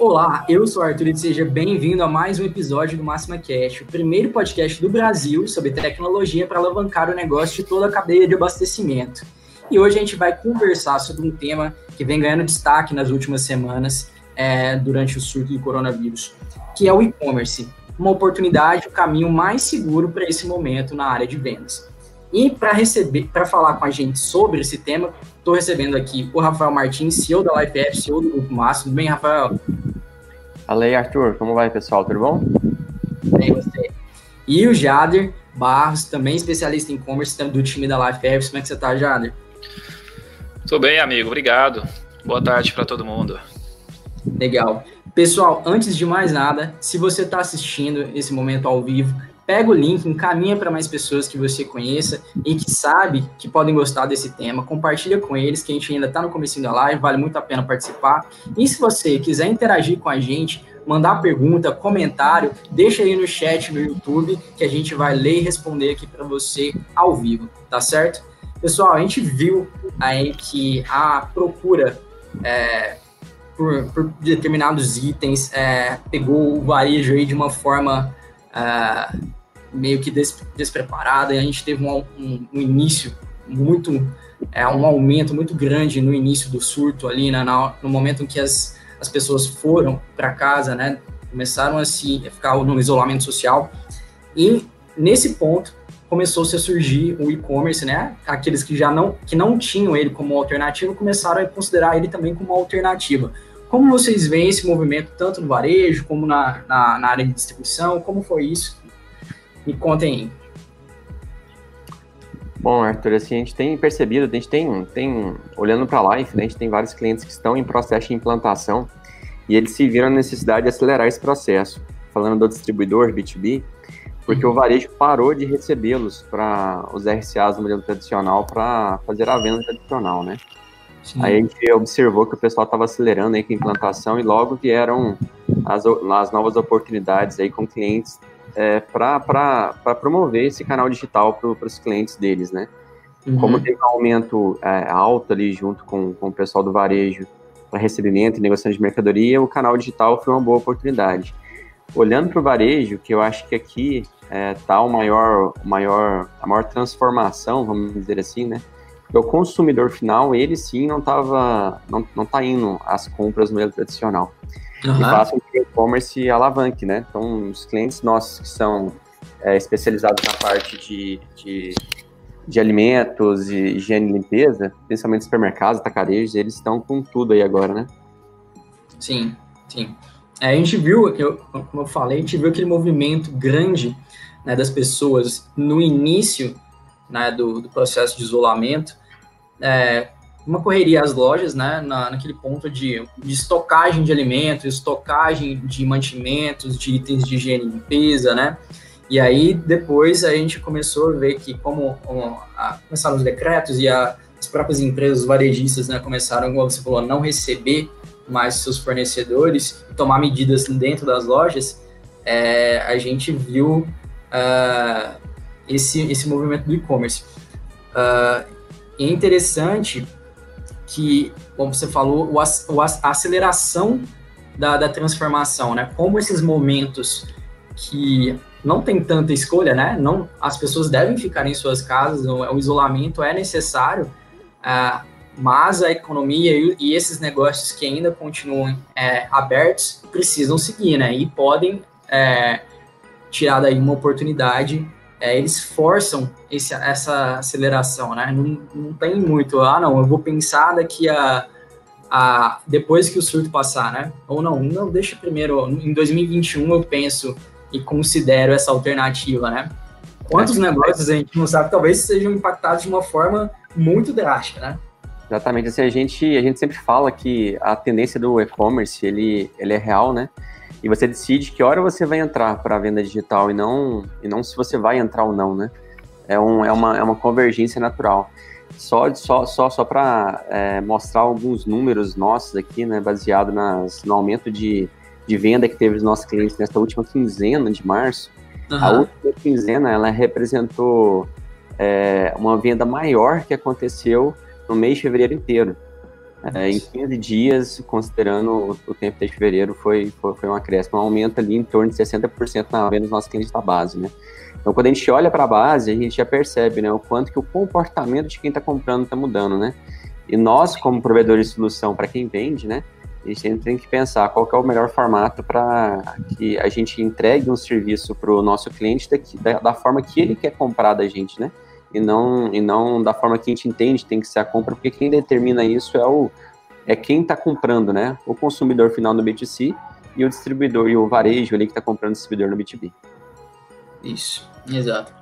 Olá, eu sou o Arthur e seja bem-vindo a mais um episódio do Máxima Cash, o primeiro podcast do Brasil sobre tecnologia para alavancar o negócio de toda a cadeia de abastecimento. E hoje a gente vai conversar sobre um tema que vem ganhando destaque nas últimas semanas é, durante o surto do coronavírus, que é o e-commerce, uma oportunidade, o um caminho mais seguro para esse momento na área de vendas. E para receber, para falar com a gente sobre esse tema, estou recebendo aqui o Rafael Martins, CEO da LifeF, CEO do Grupo Máximo. Tudo bem, Rafael? Fala aí, Arthur. Como vai, pessoal? Tudo bom? Bem, você. E o Jader Barros, também especialista em e-commerce do time da LifeF. Como é que você está, Jader? Tudo bem, amigo. Obrigado. Boa tarde para todo mundo. Legal. Pessoal, antes de mais nada, se você está assistindo esse momento ao vivo, pega o link, encaminha para mais pessoas que você conheça e que sabe que podem gostar desse tema, compartilha com eles, que a gente ainda está no começo da live, vale muito a pena participar. E se você quiser interagir com a gente, mandar pergunta, comentário, deixa aí no chat no YouTube que a gente vai ler e responder aqui para você ao vivo, tá certo? Pessoal, a gente viu aí que a procura é, por, por, determinados itens é, pegou o varejo aí de uma forma é, meio que des, despreparada, e a gente teve um, um, um, início muito, é, um aumento muito grande no início do surto ali, né, no momento em que as, as pessoas foram para casa, né, começaram a se a ficar no isolamento social, e nesse ponto começou-se a surgir o e-commerce, né, aqueles que já não, que não tinham ele como alternativa, começaram a considerar ele também como alternativa. Como vocês veem esse movimento, tanto no varejo como na, na, na área de distribuição? Como foi isso? Me contem aí. Bom, Arthur, assim, a gente tem percebido, a gente tem, tem olhando para a Life, né, a gente tem vários clientes que estão em processo de implantação e eles se viram a necessidade de acelerar esse processo. Falando do distribuidor B2B, porque o varejo parou de recebê-los para os RCAs do modelo tradicional para fazer a venda tradicional, né? Sim. Aí a gente observou que o pessoal estava acelerando aí com a implantação e logo vieram as, as novas oportunidades aí com clientes é, para promover esse canal digital para os clientes deles, né? Uhum. Como teve um aumento é, alto ali junto com, com o pessoal do varejo para recebimento e negociação de mercadoria, o canal digital foi uma boa oportunidade. Olhando para o varejo, que eu acho que aqui está é, tá o maior, maior, a maior transformação, vamos dizer assim, né? o consumidor final, ele sim não estava, não, não tá indo às compras no modelo tradicional uhum. e façam que o e-commerce alavanque, né? Então, os clientes nossos que são é, especializados na parte de, de, de, alimentos e higiene e limpeza, principalmente supermercados, atacarejos, eles estão com tudo aí agora, né? Sim, sim. É, a gente viu, eu, como eu falei, a gente viu aquele movimento grande né, das pessoas no início né, do, do processo de isolamento, é, uma correria às lojas, né, na, naquele ponto de, de estocagem de alimentos, estocagem de mantimentos, de itens de higiene e limpeza, né, e aí depois a gente começou a ver que como, como a, começaram os decretos e a, as próprias empresas, varejistas, né, começaram, como você falou, a não receber mais seus fornecedores, tomar medidas dentro das lojas, é, a gente viu uh, esse, esse movimento do e-commerce. Uh, é interessante que, como você falou, o, o, a aceleração da, da transformação, né? Como esses momentos que não tem tanta escolha, né? Não, as pessoas devem ficar em suas casas, o, o isolamento é necessário, uh, mas a economia e, e, esses negócios que ainda continuam é, abertos precisam seguir, né? E podem é, tirar daí uma oportunidade é, eles forçam esse, essa aceleração, né? Não, não tem muito, ah, não, eu vou pensar daqui a, a depois que o surto passar, né? Ou não, não, deixa primeiro, em 2021 eu penso e considero essa alternativa, né? Quantos é. negócios a gente não sabe, talvez sejam impactados de uma forma muito drástica, né? Exatamente, assim, a gente, a gente sempre fala que a tendência do e-commerce, ele, ele é real, né? E você decide que hora você vai entrar para a venda digital e não, e não se você vai entrar ou não, né? É, um, é, uma, é uma convergência natural. Só, só, só, só para é, mostrar alguns números nossos aqui, né, baseado nas, no aumento de, de venda que teve os nossos clientes nesta última quinzena de março, uhum. a última quinzena ela representou é, uma venda maior que aconteceu no mês de fevereiro inteiro. É, em 15 dias, considerando o, tempo de fevereiro, foi, foi, foi um acréscimo, um aumento ali em torno de 60% na venda dos nossos clientes da base, né? Então, quando a gente olha para a base, a gente já percebe, né, o quanto que o comportamento de quem está comprando está mudando, né? E nós, como provedores de solução para quem vende, né, a gente sempre tem que pensar qual é o melhor formato para que a gente entregue um serviço para o nosso cliente da, da, forma que ele quer comprar da gente, né? E não, e não da forma que a gente entende tem que ser a compra, porque quem determina isso é, o, é quem está comprando, né? O consumidor final no B2C e o distribuidor e o varejo ali que está comprando o distribuidor no B2B. Isso, exato.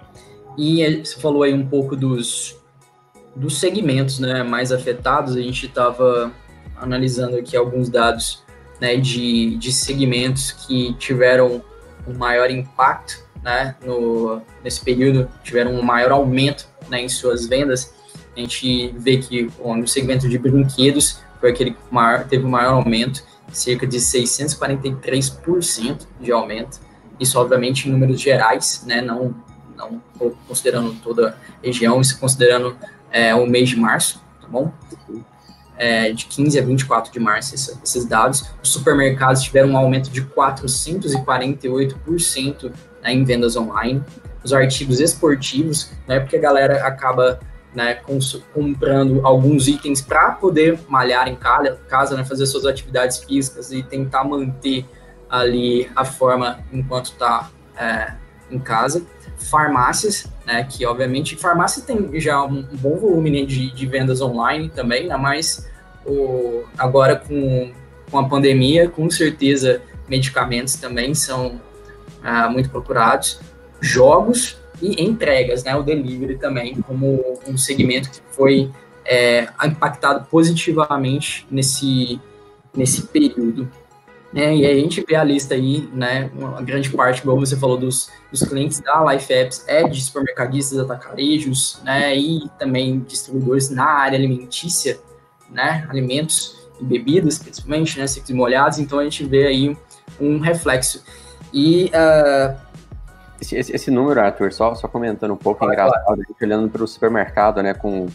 E você falou aí um pouco dos, dos segmentos né, mais afetados, a gente estava analisando aqui alguns dados né, de, de segmentos que tiveram um maior impacto né, no, nesse período, tiveram um maior aumento né, em suas vendas. A gente vê que bom, no segmento de brinquedos foi aquele que maior, teve o maior aumento, cerca de 643% de aumento. Isso, obviamente, em números gerais, né, não, não considerando toda a região, isso considerando é, o mês de março, tá bom? é, de 15 a 24 de março, esses dados. Os supermercados tiveram um aumento de 448% né, em vendas online. Os artigos esportivos, né, porque a galera acaba né, comprando alguns itens para poder malhar em casa, né, fazer suas atividades físicas e tentar manter ali a forma enquanto está é, em casa. Farmácias, né, que obviamente farmácia tem já um bom volume né, de, de vendas online também, né, mas o, agora com, com a pandemia, com certeza medicamentos também são ah, muito procurados, jogos e entregas, né, o delivery também, como um segmento que foi é, impactado positivamente nesse, nesse período. É, e aí a gente vê a lista aí, né, uma grande parte, como você falou, dos, dos clientes da Life Apps é de supermercadistas, atacarejos, né, e também distribuidores na área alimentícia, né, alimentos e bebidas, principalmente, né, secos molhados, então a gente vê aí um reflexo. E uh... esse, esse, esse, número, Arthur, só, só comentando um pouco, é engraçado, claro. olhando para o supermercado, né, com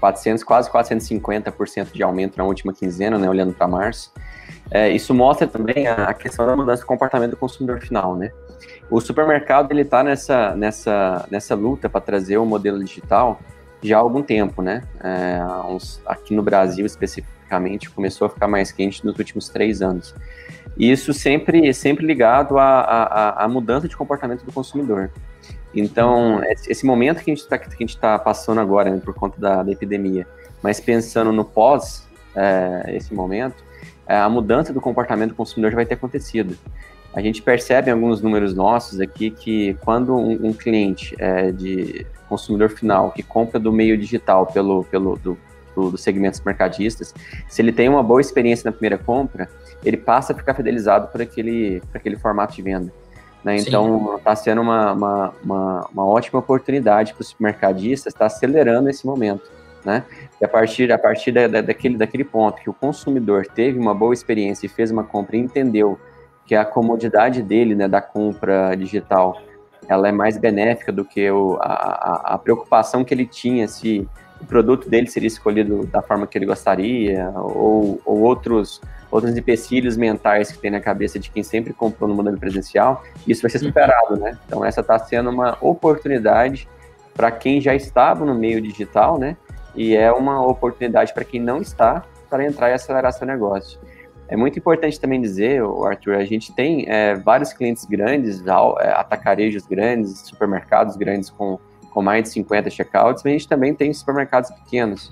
400, quase 450% de aumento na última quinzena, né, olhando para março, é, isso mostra também a, a questão da mudança do comportamento do consumidor final, né? O supermercado ele está nessa, nessa, nessa luta para trazer o modelo digital já há algum tempo, né? É, uns, aqui no Brasil, especificamente, começou a ficar mais quente nos últimos três anos. Isso sempre, sempre ligado à, à, à mudança de comportamento do consumidor. Então, esse momento que a gente está tá passando agora, né, por conta da, da, epidemia, mas pensando no pós é, esse momento, é, a mudança do comportamento do consumidor já vai ter acontecido. A gente percebe em alguns números nossos aqui que quando um, um cliente é, de consumidor final que compra do meio digital pelo, pelo do, do, dos segmentos mercadistas, se ele tem uma boa experiência na primeira compra, ele passa a ficar fidelizado por aquele, por aquele formato de venda. Né? Então, está sendo uma, uma, uma, uma, ótima oportunidade para os mercadistas estar tá acelerando esse momento. Né? E a partir, a partir da, da, daquele, daquele ponto que o consumidor teve uma boa experiência e fez uma compra e entendeu que a comodidade dele, né, da compra digital, ela é mais benéfica do que o, a, a, preocupação que ele tinha se o produto dele seria escolhido da forma que ele gostaria, ou, ou outros, outros empecilhos mentais que tem na cabeça de quem sempre comprou no modelo presencial, isso vai ser uhum. superado, né? Então essa está sendo uma oportunidade para quem já estava no meio digital, né? E é uma oportunidade para quem não está para entrar e acelerar seu negócio. É muito importante também dizer, Arthur, a gente tem é, vários clientes grandes, é, atacarejos grandes, supermercados grandes com, com mais de 50 checkouts, mas a gente também tem supermercados pequenos,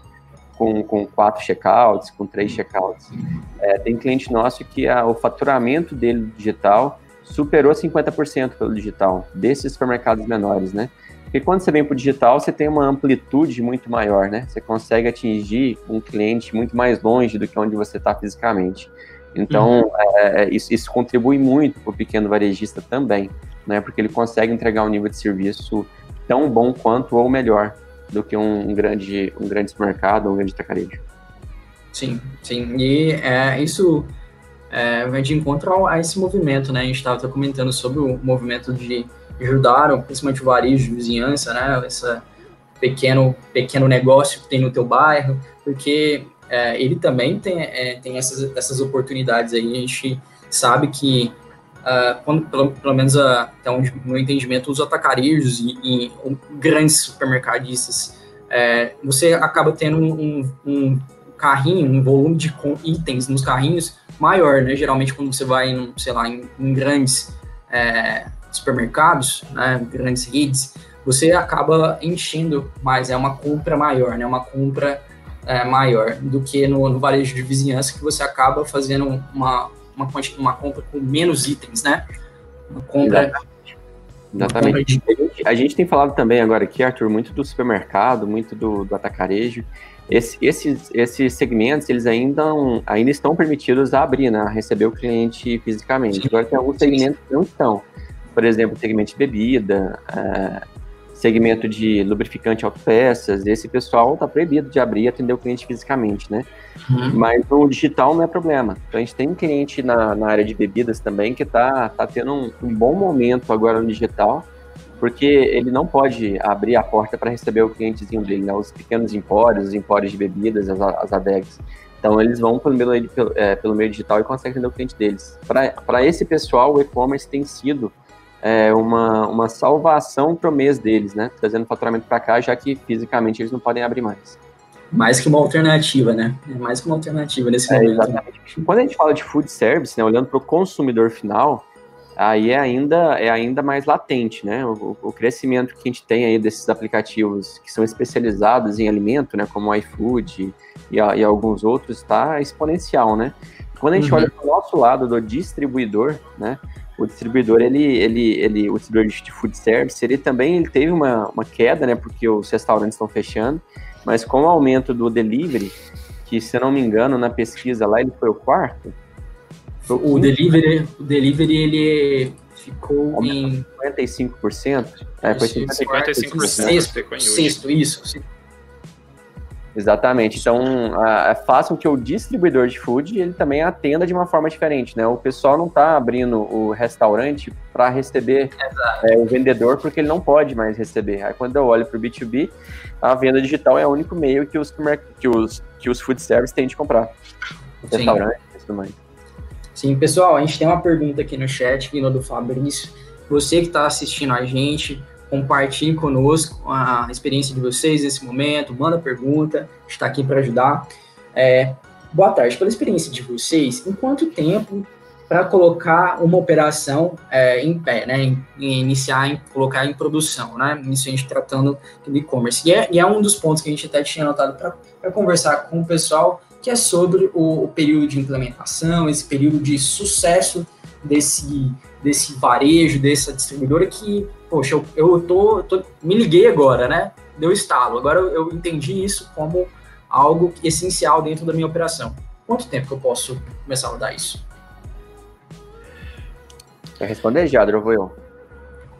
com, com quatro checkouts, com três checkouts. É, tem cliente nosso que a, o faturamento dele digital superou 50% pelo digital, desses supermercados menores, né? Porque quando você vem para o digital, você tem uma amplitude muito maior, né? Você consegue atingir um cliente muito mais longe do que onde você está fisicamente. Então, uhum. é, é, isso, isso, contribui muito para o pequeno varejista também, né? Porque ele consegue entregar um nível de serviço tão bom quanto ou melhor do que um, grande, um grande supermercado um grande tacarejo. Sim, sim. E é, isso é, vai de encontro a, esse movimento, né? A gente estava comentando sobre o movimento de ajudaram, principalmente o varejo de vizinhança, né? Esse pequeno, pequeno negócio que tem no teu bairro, porque é, ele também tem, é, tem essas, essas oportunidades aí. A gente sabe que, uh, quando, pelo, pelo menos uh, até onde no entendimento, os atacarejos e, e grandes supermercadistas, é, você acaba tendo um, um, carrinho, um volume de itens nos carrinhos maior, né? Geralmente quando você vai, em, sei lá, em, em grandes é, supermercados, né, grandes redes, você acaba enchendo mais, é uma compra maior, né? Uma compra é, maior do que no, no, varejo de vizinhança, que você acaba fazendo uma, uma, uma compra com menos itens, né? Uma compra. Exatamente. Uma compra de... A gente tem falado também agora aqui, Arthur, muito do supermercado, muito do, do atacarejo. Esse, esses, esses segmentos, eles ainda, ainda estão permitidos a abrir, né? A receber o cliente fisicamente. Agora tem alguns segmentos que não estão. Por exemplo, segmento de bebida, é, segmento de lubrificante autopeças, esse pessoal está proibido de abrir e atender o cliente fisicamente, né? Uhum. Mas no digital não é problema. Então a gente tem um cliente na, na área de bebidas também que está tá tendo um, um, bom momento agora no digital, porque ele não pode abrir a porta para receber o clientezinho dele, né? Os pequenos empórios, os empórios de bebidas, as, as adegas. Então eles vão pelo meio, pelo, é, pelo meio digital e conseguem atender o cliente deles. Para esse pessoal, o e-commerce tem sido é, uma, uma salvação para o mês deles, né? Trazendo faturamento para cá, já que fisicamente eles não podem abrir mais. Mais que uma alternativa, né? É mais que uma alternativa nesse é, momento. Exatamente. Quando a gente fala de food service, né, olhando para o consumidor final, aí é ainda, é ainda mais latente, né? O, o, crescimento que a gente tem aí desses aplicativos que são especializados em alimento, né? Como o iFood e, e alguns outros, está exponencial, né? Quando a gente uhum. olha para o nosso lado do distribuidor, né? O distribuidor, ele, ele, ele, o distribuidor de food service, ele também ele teve uma, uma queda, né, porque os restaurantes estão fechando, mas com o aumento do delivery, que se eu não me engano, na pesquisa lá, ele foi o quarto. Foi o, o delivery, o delivery, ele ficou em... 55%? É, foi 55%. 55%. Sexto, sexto, isso. Exatamente. Então, é fácil que o distribuidor de food ele também atenda de uma forma diferente, né? O pessoal não está abrindo o restaurante para receber é, o vendedor porque ele não pode mais receber. Aí, quando eu olho para o B2B, a venda digital é o único meio que os, que os, que os food service têm de comprar. Restaurante e tudo mais. Sim, pessoal, a gente tem uma pergunta aqui no chat, vindo do Fabrício. Você que está assistindo a gente, compartilhem conosco a experiência de vocês nesse momento, manda pergunta, está aqui para ajudar. É, boa tarde, pela experiência de vocês, em quanto tempo para colocar uma operação é, em pé, né, em, em iniciar, em colocar em produção, né, isso a gente tratando do e-commerce. E, é, e é um dos pontos que a gente até tinha anotado para conversar com o pessoal, que é sobre o, o período de implementação, esse período de sucesso desse, desse varejo, dessa distribuidora que poxa, eu, eu tô, tô, me liguei agora, né? Deu estalo. Agora eu, eu entendi isso como algo essencial dentro da minha operação. Quanto tempo que eu posso começar a rodar isso? Quer responder, Jadro, ou vou eu?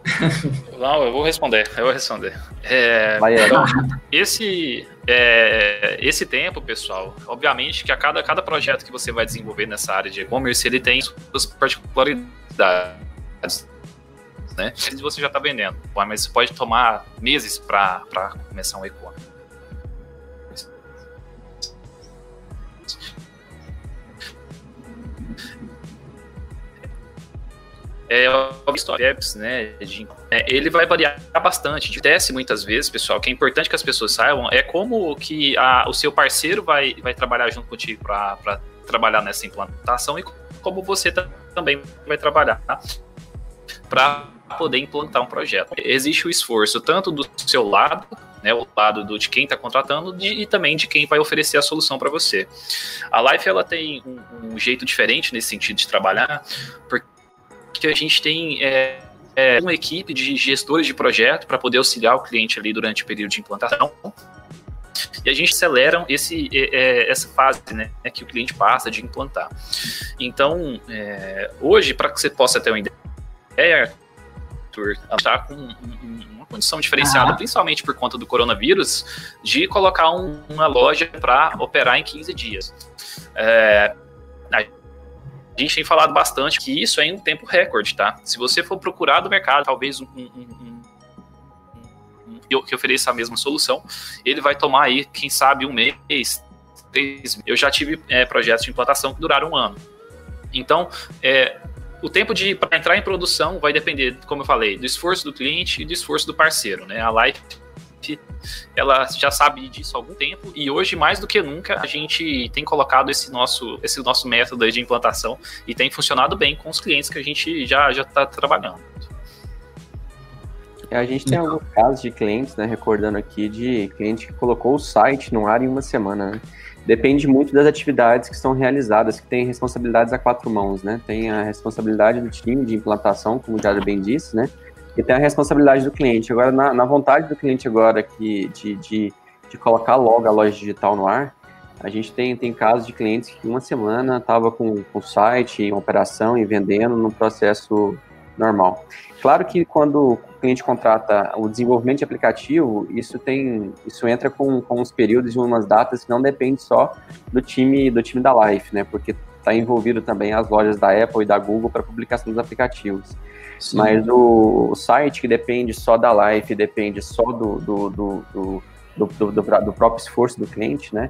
Não, eu vou responder, eu vou responder. É, então, esse, é, esse tempo, pessoal, obviamente que a cada, cada projeto que você vai desenvolver nessa área de e-commerce, ele tem suas particularidades né? Se você já está vendendo, mas pode tomar meses para começar um e-commerce. é o stories, né? De, é, ele vai variar bastante. Acontece muitas vezes, pessoal, que é importante que as pessoas saibam é como que a, o seu parceiro vai, vai trabalhar junto contigo para trabalhar nessa implantação e como você também vai trabalhar para poder implantar um projeto. Existe o esforço tanto do seu lado, né, o lado do, de quem está contratando de, e também de quem vai oferecer a solução para você. A Life ela tem um, um, jeito diferente nesse sentido de trabalhar, porque a gente tem é, é, uma equipe de gestores de projeto para poder auxiliar o cliente ali durante o período de implantação. E a gente acelera esse, é, essa fase né, que o cliente passa de implantar. Então, é, hoje, para que você possa ter uma ideia, Arthur está com uma condição diferenciada, ah. principalmente por conta do coronavírus, de colocar um, uma loja para operar em 15 dias. É, a gente tem falado bastante que isso é em um tempo recorde, tá? Se você for procurar do mercado, talvez um, um, um, um que ofereça a mesma solução, ele vai tomar aí, quem sabe, um mês, eu já tive é, projetos de implantação que duraram um ano. Então, é, o tempo de para entrar em produção vai depender, como eu falei, do esforço do cliente e do esforço do parceiro, né? A Life ela já sabe disso há algum tempo e hoje mais do que nunca a gente tem colocado esse nosso esse nosso método de implantação e tem funcionado bem com os clientes que a gente já já está trabalhando. É, a gente tem alguns casos de clientes, né, recordando aqui, de cliente que colocou o site no ar em uma semana, né? Depende muito das atividades que são realizadas, que tem responsabilidades a quatro mãos, né? Tem a responsabilidade do time de implantação, como já bem disse, né? E tem a responsabilidade do cliente. Agora, na, na vontade do cliente agora que, de, de, de colocar logo a loja digital no ar, a gente tem, tem casos de clientes que uma semana estava com o site em operação e vendendo no processo normal. Claro que quando o cliente contrata o desenvolvimento de aplicativo, isso tem, isso entra com, com uns períodos e umas datas que não depende só do time do time da Life, né? Porque está envolvido também as lojas da Apple e da Google para publicação dos aplicativos. Sim. Mas o, o, site que depende só da Life, depende só do, do, do, do, do, do, do próprio esforço do cliente, né?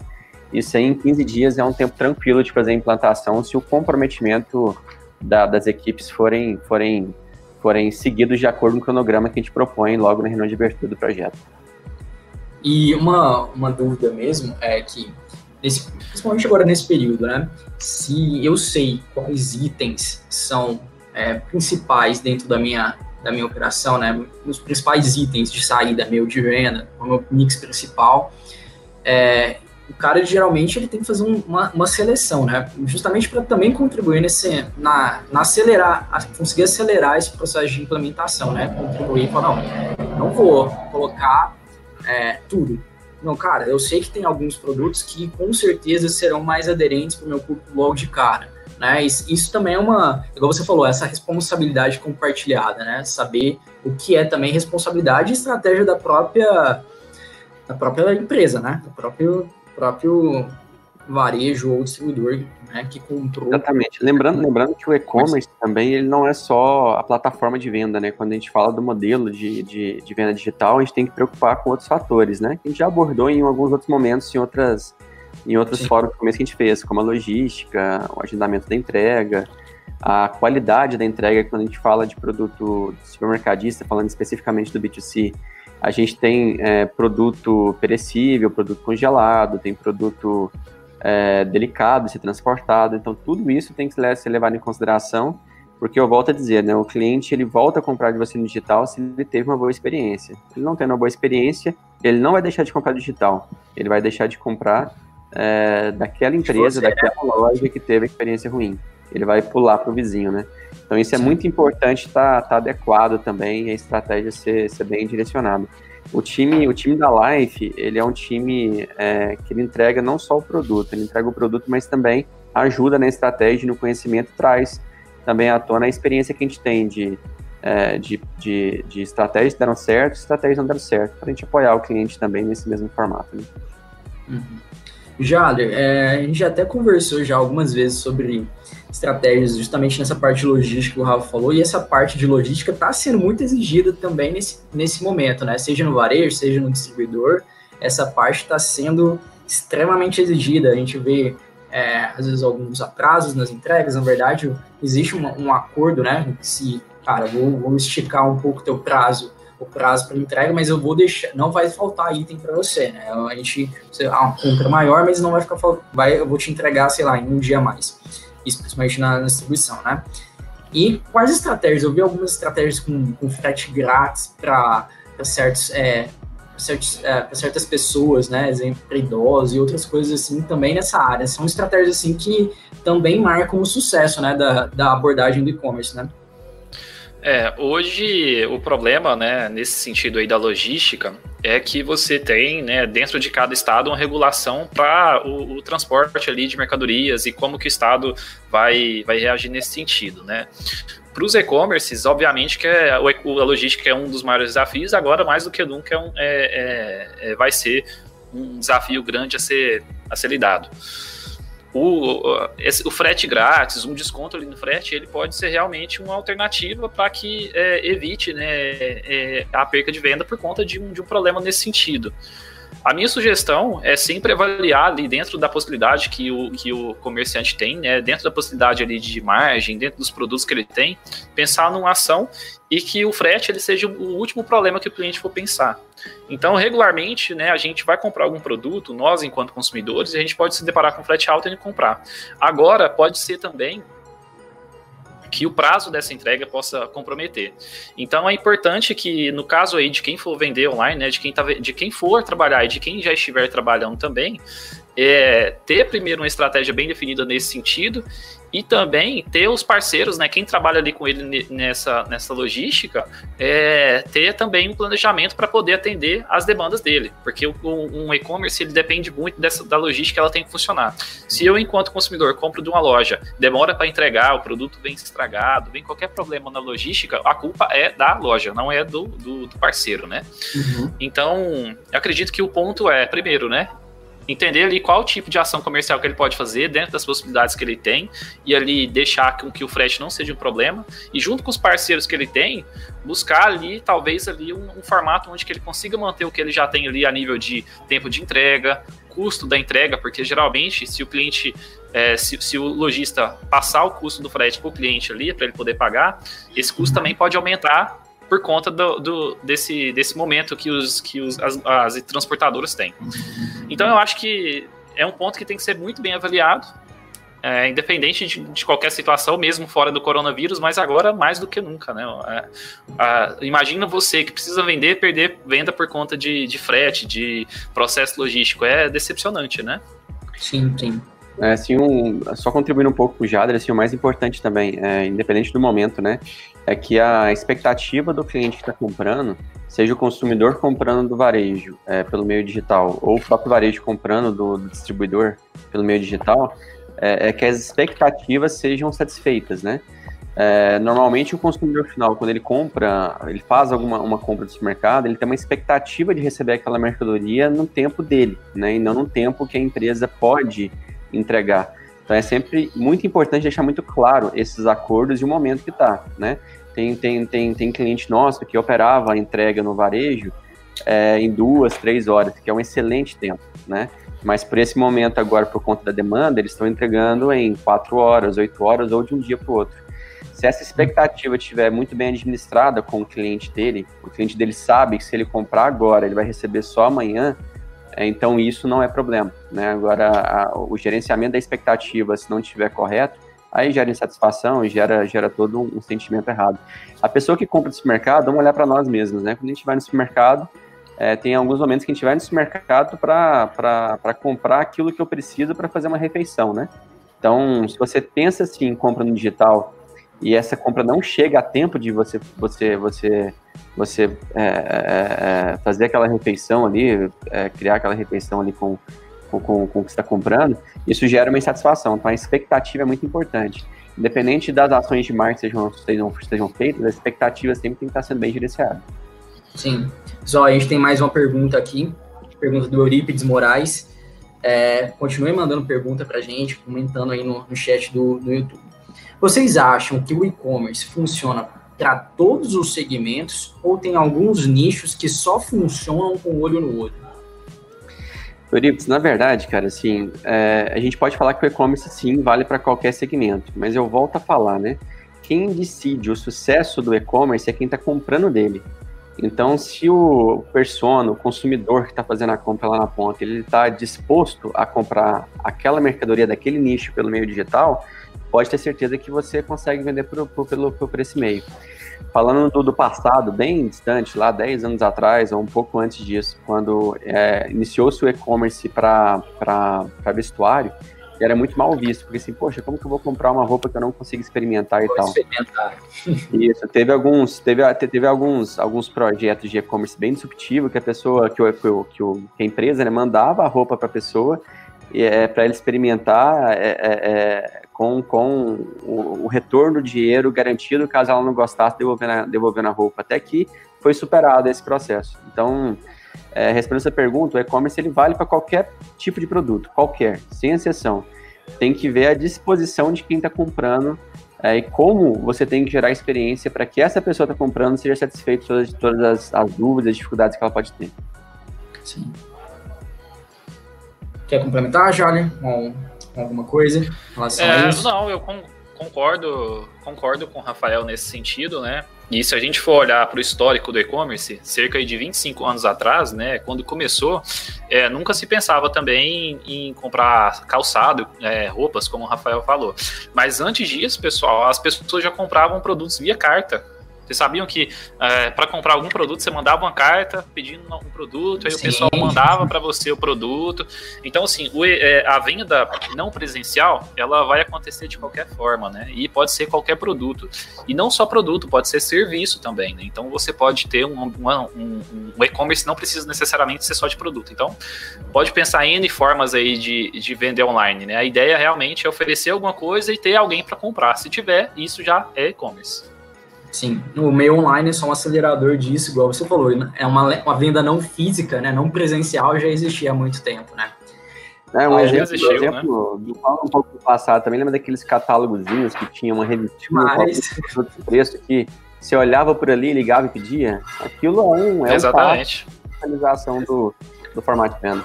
Isso aí em 15 dias é um tempo tranquilo de fazer a implantação se o comprometimento da, das equipes forem, forem forem seguidos de acordo com o cronograma que a gente propõe logo na reunião de abertura do projeto. E uma, uma dúvida mesmo é que, nesse, principalmente agora nesse período, né, se eu sei quais itens são é, principais dentro da minha, da minha operação, né, os principais itens de saída meu de venda, o meu mix principal, é, o cara geralmente ele tem que fazer um, uma, uma, seleção, né? Justamente para também contribuir nesse, na, na acelerar, conseguir acelerar esse processo de implementação, né? Contribuir falar, não, não vou colocar é, tudo. Não, cara, eu sei que tem alguns produtos que com certeza serão mais aderentes para o meu público logo de cara. Né? Isso, isso, também é uma, igual você falou, essa responsabilidade compartilhada, né? Saber o que é também responsabilidade e estratégia da própria da própria empresa, né? Do próprio próprio varejo ou distribuidor né, que comprou. Exatamente. Lembrando, lembrando que o e-commerce também ele não é só a plataforma de venda, né? Quando a gente fala do modelo de, de, de, venda digital, a gente tem que preocupar com outros fatores, né? A gente já abordou em alguns outros momentos, em outras em outros Sim. fóruns que a gente fez, como a logística, o agendamento da entrega, a qualidade da entrega, quando a gente fala de produto supermercadista, falando especificamente do B2C, a gente tem é, produto perecível, produto congelado, tem produto é, delicado de ser transportado. Então, tudo isso tem que ser levado em consideração, porque eu volto a dizer, né, o cliente ele volta a comprar de você no digital se ele teve uma boa experiência. Ele não tendo uma boa experiência, ele não vai deixar de comprar digital. Ele vai deixar de comprar é, daquela empresa, você, daquela né? loja que teve a experiência ruim. Ele vai pular para o vizinho, né? Então isso é muito importante estar tá, tá adequado também, a estratégia ser, ser bem direcionada. O time, o time da Life, ele é um time é, que ele entrega não só o produto, ele entrega o produto, mas também ajuda na estratégia, no conhecimento, traz também à tona a experiência que a gente tem de, é, de, de, de estratégias que deram certo, estratégias não deram certo, para a gente apoiar o cliente também nesse mesmo formato. Né? Uhum. Jader, é, a gente já até conversou já algumas vezes sobre estratégias justamente nessa parte logística que o Rafa falou, e essa parte de logística está sendo muito exigida também nesse, nesse momento, né? Seja no varejo, seja no distribuidor, essa parte está sendo extremamente exigida. A gente vê, é, às vezes, alguns atrasos nas entregas, na verdade, existe um, um acordo, né? Se, cara, vou, vou esticar um pouco o teu prazo o prazo para entrega, mas eu vou deixar, não vai faltar item para você, né? A gente, você, ah, compra maior, mas não vai ficar, vai, eu vou te entregar, sei lá, em um dia a mais. Isso principalmente na, na distribuição, né? E quais estratégias? Eu vi algumas estratégias com, com frete grátis para certos, é, certos, é, certas pessoas, né? Exemplo, para idosos e outras coisas assim também nessa área. São estratégias assim que também marcam o sucesso, né? Da, da abordagem do e-commerce, né? É, hoje o problema, né, nesse sentido aí da logística, é que você tem, né, dentro de cada estado uma regulação para o, o, transporte ali de mercadorias e como que o estado vai, vai reagir nesse sentido, né. Para os e-commerces, obviamente que é, a logística é um dos maiores desafios, agora mais do que nunca é um, é, é, é vai ser um desafio grande a ser, a ser lidado o, esse, o frete grátis, um desconto ali no frete, ele pode ser realmente uma alternativa para que é, evite né, é, a perca de venda por conta de um, de um problema nesse sentido. A minha sugestão é sempre avaliar ali dentro da possibilidade que o, que o comerciante tem, né, dentro da possibilidade ali de margem, dentro dos produtos que ele tem, pensar numa ação e que o frete ele seja o último problema que o cliente for pensar. Então, regularmente, né, a gente vai comprar algum produto, nós enquanto consumidores, e a gente pode se deparar com frete alto e comprar. Agora, pode ser também que o prazo dessa entrega possa comprometer. Então é importante que, no caso aí de quem for vender online, né, de quem, tá, de quem for trabalhar e de quem já estiver trabalhando também, é, ter primeiro uma estratégia bem definida nesse sentido e também ter os parceiros, né, quem trabalha ali com ele nessa, nessa logística, é, ter também um planejamento para poder atender as demandas dele, porque o, um e-commerce ele depende muito dessa, da logística, ela tem que funcionar. Se eu, enquanto consumidor, compro de uma loja, demora para entregar, o produto vem estragado, vem qualquer problema na logística, a culpa é da loja, não é do, do, do parceiro, né? Uhum. Então, acredito que o ponto é, primeiro, né, entender ali qual tipo de ação comercial que ele pode fazer dentro das possibilidades que ele tem e ali deixar com que o frete não seja um problema. E junto com os parceiros que ele tem buscar ali talvez ali um, um, formato onde que ele consiga manter o que ele já tem ali a nível de tempo de entrega custo da entrega porque geralmente se o cliente é, se, se, o lojista passar o custo do frete para o cliente ali para ele poder pagar esse custo também pode aumentar por conta do, do, desse, desse momento que, os, que os, as, as transportadoras têm. Então eu acho que é um ponto que tem que ser muito bem avaliado, é, independente de, de, qualquer situação, mesmo fora do coronavírus, mas agora mais do que nunca, né? É, a, imagina você que precisa vender, perder venda por conta de, de frete, de processo logístico, é decepcionante, né? Sim, sim. É, assim, um, só contribuindo um pouco com o Jader, assim, o mais importante também, é, independente do momento, né, é que a expectativa do cliente que está comprando, seja o consumidor comprando do varejo é, pelo meio digital, ou o próprio varejo comprando do, do distribuidor pelo meio digital, é, é, que as expectativas sejam satisfeitas, né? É, normalmente o consumidor final, quando ele compra, ele faz alguma uma compra do supermercado, ele tem uma expectativa de receber aquela mercadoria no tempo dele, né? E não no tempo que a empresa pode entregar. Então é sempre muito importante deixar muito claro esses acordos e o momento que está, né? Tem, tem, tem, tem cliente nosso que operava a entrega no varejo é, em duas, três horas, que é um excelente tempo, né? Mas por esse momento agora, por conta da demanda, eles estão entregando em quatro horas, oito horas ou de um dia para o outro. Se essa expectativa estiver muito bem administrada com o cliente dele, o cliente dele sabe que se ele comprar agora, ele vai receber só amanhã, então isso não é problema. Né? Agora, a, o gerenciamento da expectativa, se não estiver correto, aí gera insatisfação e gera, gera todo um, sentimento errado. A pessoa que compra no supermercado, vamos olhar para nós mesmos, né? Quando a gente vai no supermercado, é, tem alguns momentos que a gente vai no supermercado para comprar aquilo que eu preciso para fazer uma refeição, né? Então, se você pensa assim em compra no digital e essa compra não chega a tempo de você você você você é, é, é fazer aquela refeição ali, é, criar aquela refeição ali com, com, com, com o que está comprando, isso gera uma insatisfação. Então a expectativa é muito importante. Independente das ações de marketing sejam, sejam, sejam feitas, as expectativas sempre tem que estar sendo bem gerenciadas. Sim. Só a gente tem mais uma pergunta aqui, pergunta do Eurípides Moraes. É, continue mandando pergunta para a gente, comentando aí no, no chat do, do YouTube. Vocês acham que o e-commerce funciona para todos os segmentos ou tem alguns nichos que só funcionam com o olho no olho? Euripides, na verdade, cara, assim, é, a gente pode falar que o e-commerce sim vale para qualquer segmento, mas eu volto a falar, né? Quem decide o sucesso do e-commerce é quem está comprando dele. Então, se o persona, o consumidor que está fazendo a compra lá na ponta, ele está disposto a comprar aquela mercadoria daquele nicho pelo meio digital, pode ter certeza que você consegue vender por, por, pelo, por esse meio. Falando do, do, passado, bem distante, lá 10 anos atrás, ou um pouco antes disso, quando é, iniciou-se o e-commerce para vestuário, era muito mal visto, porque assim, poxa, como que eu vou comprar uma roupa que eu não consigo experimentar e vou tal? Experimentar. Isso, teve alguns, teve, teve alguns, alguns projetos de e-commerce bem disruptivo, que a pessoa, que, o, que, o, que a empresa né, mandava a roupa para a pessoa, é, para ela experimentar é, é, é, com, com o, o, retorno do dinheiro garantido caso ela não gostasse, devolvendo a, devolvendo a roupa. Até que foi superado esse processo. Então, é, respondendo essa pergunta, o e-commerce ele vale para qualquer tipo de produto, qualquer, sem exceção. Tem que ver a disposição de quem está comprando é, e como você tem que gerar experiência para que essa pessoa está comprando seja satisfeita de todas, todas as, as dúvidas, as dificuldades que ela pode ter. Sim. quer complementar, Jalen, com, com alguma coisa em relação é, a isso? Não, eu concordo, concordo com o Rafael nesse sentido, né? E se a gente for olhar para o histórico do e-commerce, cerca de 25 anos atrás, né, quando começou, é, nunca se pensava também em, em comprar calçado, é, roupas, como o Rafael falou. Mas antes disso, pessoal, as pessoas já compravam produtos via carta. Vocês sabiam que é, para comprar algum produto você mandava uma carta pedindo um produto, aí Sim. o pessoal mandava para você o produto. Então, assim, o, é, a venda não presencial ela vai acontecer de qualquer forma, né? E pode ser qualquer produto. E não só produto, pode ser serviço também, né? Então você pode ter um, um, um e-commerce, não precisa necessariamente ser só de produto. Então, pode pensar em N formas aí de, de vender online, né? A ideia realmente é oferecer alguma coisa e ter alguém para comprar. Se tiver, isso já é e-commerce. Sim, o meio online é só um acelerador disso, igual você falou, né? é uma, uma venda não física, né? não presencial, já existia há muito tempo, né? É, um ah, exemplo, existiu, exemplo né? do um pouco do passado, também lembra daqueles catálogozinhos que tinha uma revistinha com de preço que você olhava por ali, ligava e pedia? Aquilo é um, é Exatamente. um realização do, do formato de venda.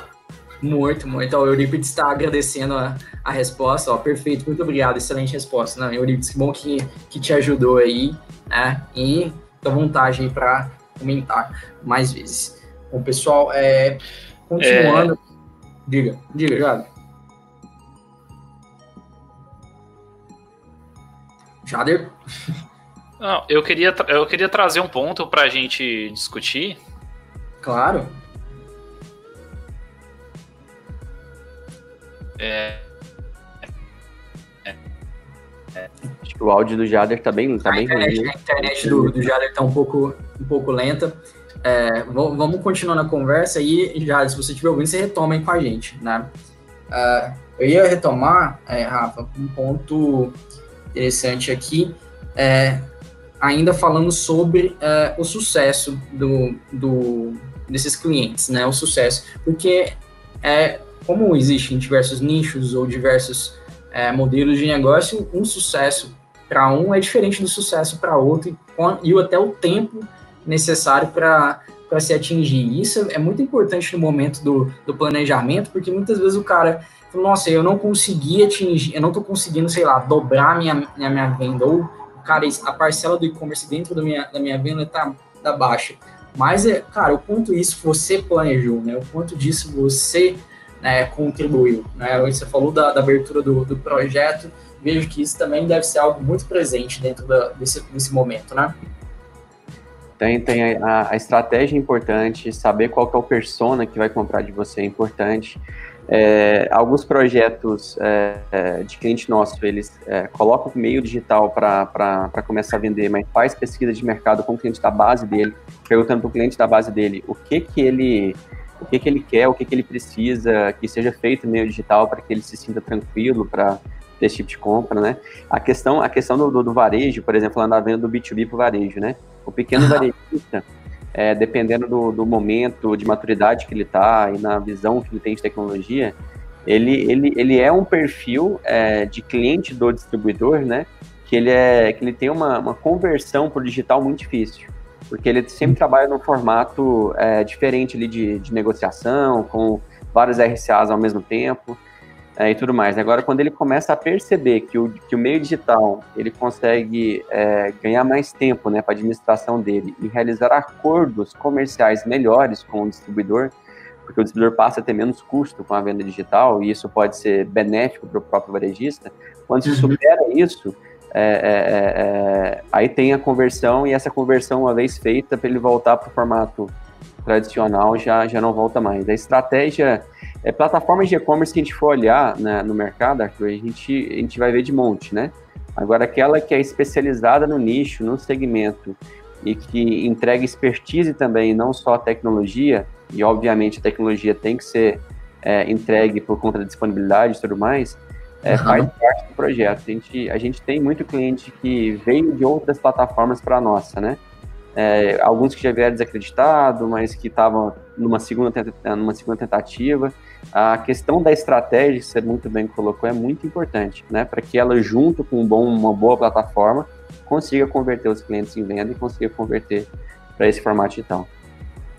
Muito, muito. O Euripides está agradecendo a, a resposta. Ó, perfeito, muito obrigado. Excelente resposta. Não, Euripides, que bom que, que te ajudou aí né? E dá vontade aí para comentar mais vezes. Bom, pessoal, é, continuando. É... Diga, diga, Jader. Jader? Não, eu queria, eu queria trazer um ponto para a gente discutir. Claro. É, o áudio do Jader tá bem, tá a bem internet, ruim. A internet do, do Jader tá um pouco, um pouco lenta. É, vamos continuar na conversa e, Jader, se você estiver ouvindo, você retoma aí com a gente, né? Uh, eu ia retomar, é, Rafa, um ponto interessante aqui, é, ainda falando sobre é, o sucesso do, do, desses clientes, né? O sucesso, porque é, como existem diversos nichos ou diversos é, modelos de negócio, um sucesso para um é diferente do sucesso para outro e, e até o tempo necessário para para se atingir. Isso é muito importante no momento do, do planejamento, porque muitas vezes o cara fala, nossa, eu não consegui atingir, eu não estou conseguindo, sei lá, dobrar minha, minha, minha venda, ou, cara, a parcela do e-commerce dentro da minha, da minha venda está tá baixa. Mas, é, cara, o quanto isso você planejou, né? O quanto disso você né, contribuiu. Né? Você falou da, da abertura do, do, projeto, vejo que isso também deve ser algo muito presente dentro da, desse, desse momento, né? Tem, tem a, a, estratégia importante, saber qual que é o persona que vai comprar de você é importante. É, alguns projetos é, é de cliente nosso, eles é, colocam o meio digital para começar a vender, mas faz pesquisa de mercado com o cliente da base dele, perguntando para o cliente da base dele o que que ele o que, que ele quer, o que, que ele precisa que seja feito no meio digital para que ele se sinta tranquilo para esse tipo de compra, né? A questão, a questão do, do, do varejo, por exemplo, falando da venda do B2B para o varejo, né? O pequeno uhum. varejista, é, dependendo do, do momento de maturidade que ele está e na visão que ele tem de tecnologia, ele, ele, ele é um perfil é, de cliente do distribuidor, né? Que ele, é, que ele tem uma, uma conversão para o digital muito difícil porque ele sempre trabalha num formato é, diferente ali de, de, negociação, com vários RCAs ao mesmo tempo é, e tudo mais. Agora, quando ele começa a perceber que o, que o meio digital ele consegue é, ganhar mais tempo né, para a administração dele e realizar acordos comerciais melhores com o distribuidor, porque o distribuidor passa a ter menos custo com a venda digital e isso pode ser benéfico para o próprio varejista, quando se uhum. supera isso, é, é, é, é, aí tem a conversão e essa conversão, uma vez feita, para ele voltar para o formato tradicional, já, já não volta mais. A estratégia, é, plataformas de e-commerce que a gente for olhar né, no mercado, Arthur, a gente, a gente vai ver de monte, né? Agora, aquela que é especializada no nicho, no segmento, e que entrega expertise também, não só tecnologia, e obviamente a tecnologia tem que ser é, entregue por conta da disponibilidade e tudo mais, é, uhum. faz parte do projeto. A gente, a gente tem muito cliente que veio de outras plataformas para a nossa, né? É, alguns que já vieram desacreditados, mas que estavam numa segunda, numa segunda tentativa. A questão da estratégia, que você muito bem colocou, é muito importante, né? Para que ela, junto com um bom, uma boa plataforma, consiga converter os clientes em venda e consiga converter para esse formato digital.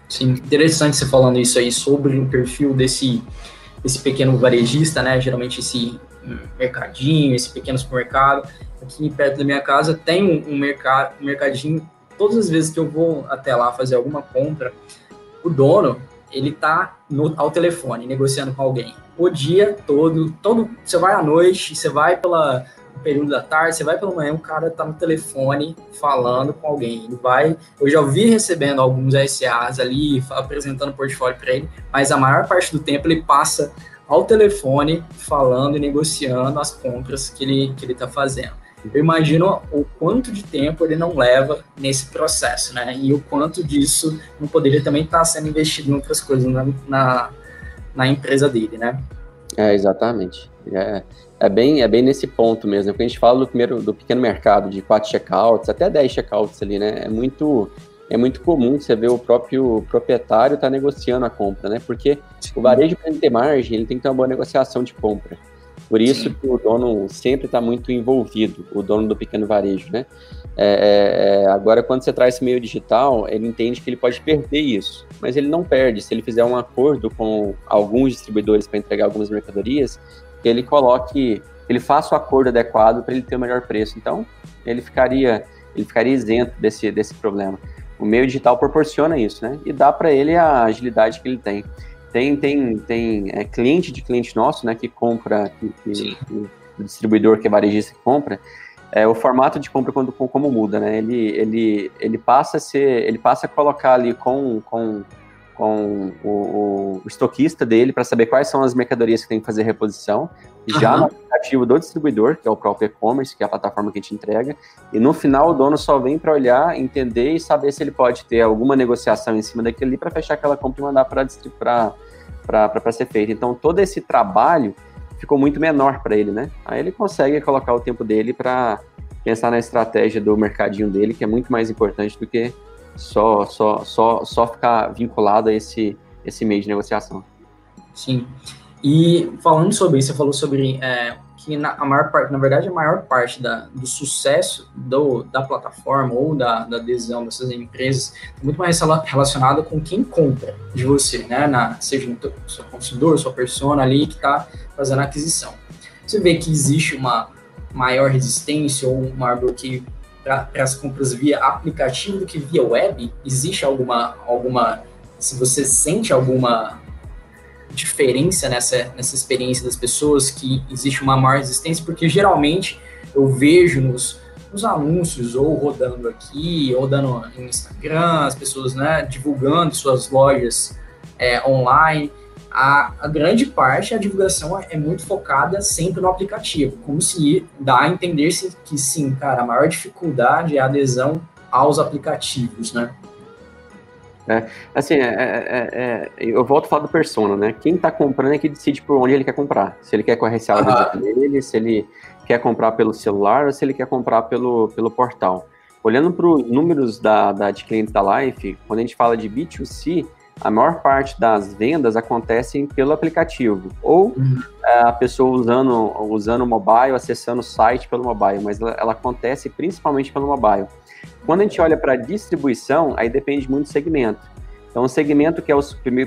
Sim, interessante você falando isso aí sobre o perfil desse esse pequeno varejista, né? Geralmente esse mercadinho, esse pequeno supermercado. Aqui perto da minha casa tem um, mercado, um mercadinho. Todas as vezes que eu vou até lá fazer alguma compra, o dono ele tá no, ao telefone negociando com alguém o dia todo, todo você vai à noite, você vai pela período da tarde, você vai pela manhã, o cara tá no telefone falando com alguém. Ele vai, eu já vi recebendo alguns SAs ali, apresentando portfólio para ele, mas a maior parte do tempo ele passa ao telefone falando e negociando as compras que ele que ele tá fazendo. Eu imagino o quanto de tempo ele não leva nesse processo, né? E o quanto disso não poderia também estar sendo investido em outras coisas na, na, na empresa dele, né? É, exatamente. É, é, bem, é bem nesse ponto mesmo. Quando a gente fala do, primeiro, do pequeno mercado, de quatro checkouts, até 10 checkouts ali, né? É muito, é muito comum você ver o próprio proprietário estar tá negociando a compra, né? Porque Sim. o varejo, para ter margem, ele tem que ter uma boa negociação de compra. Por isso Sim. que o dono sempre está muito envolvido, o dono do pequeno varejo, né? É, é, é, agora, quando você traz esse meio digital, ele entende que ele pode perder isso, mas ele não perde. Se ele fizer um acordo com alguns distribuidores para entregar algumas mercadorias, ele coloque, ele faça o acordo adequado para ele ter o melhor preço. Então, ele ficaria, ele ficaria isento desse, desse problema. O meio digital proporciona isso, né? E dá para ele a agilidade que ele tem. Tem, tem, tem é, cliente de cliente nosso, né, que compra, que, que, que, o distribuidor que é varejista que compra, é, o formato de compra quando como muda, né? Ele, ele, ele passa a ser, ele passa a colocar ali com, com, com o, o estoquista dele para saber quais são as mercadorias que tem que fazer reposição, já uhum. Aplicativo do distribuidor, que é o próprio e-commerce, que é a plataforma que gente entrega, e no final o dono só vem para olhar, entender e saber se ele pode ter alguma negociação em cima daquele ali para fechar aquela compra e mandar para ser feita. Então todo esse trabalho ficou muito menor para ele, né? Aí ele consegue colocar o tempo dele para pensar na estratégia do mercadinho dele, que é muito mais importante do que só só só só ficar vinculado a esse esse meio de negociação. Sim. E falando sobre isso, você falou sobre é, que na, a maior parte, na verdade, a maior parte da, do sucesso do, da plataforma ou da, da adesão dessas empresas é muito mais relacionada com quem compra de você, né? Na, seja o seu consumidor, sua persona ali que está fazendo a aquisição. Você vê que existe uma maior resistência ou um maior bloqueio para as compras via aplicativo do que via web? Existe alguma, alguma se você sente alguma diferença nessa, nessa experiência das pessoas, que existe uma maior resistência, porque geralmente eu vejo nos, nos anúncios, ou rodando aqui, ou dando no Instagram, as pessoas né, divulgando suas lojas é, online, a, a, grande parte, a divulgação é muito focada sempre no aplicativo, como se dá a entender -se que sim, cara, a maior dificuldade é a adesão aos aplicativos, né? É, assim, é, é, é, eu volto a falar do persona, né? Quem está comprando é que decide por onde ele quer comprar. Se ele quer com a ah. dele, se ele quer comprar pelo celular ou se ele quer comprar pelo, pelo portal. Olhando para os números da, da, de clientes da Life, quando a gente fala de B2C, a maior parte das vendas acontecem pelo aplicativo. Ou uhum. É, a pessoa usando, usando o mobile, acessando o site pelo mobile, mas ela, ela acontece principalmente pelo mobile. Quando a gente olha para distribuição, aí depende muito do segmento. Então, o segmento que é o,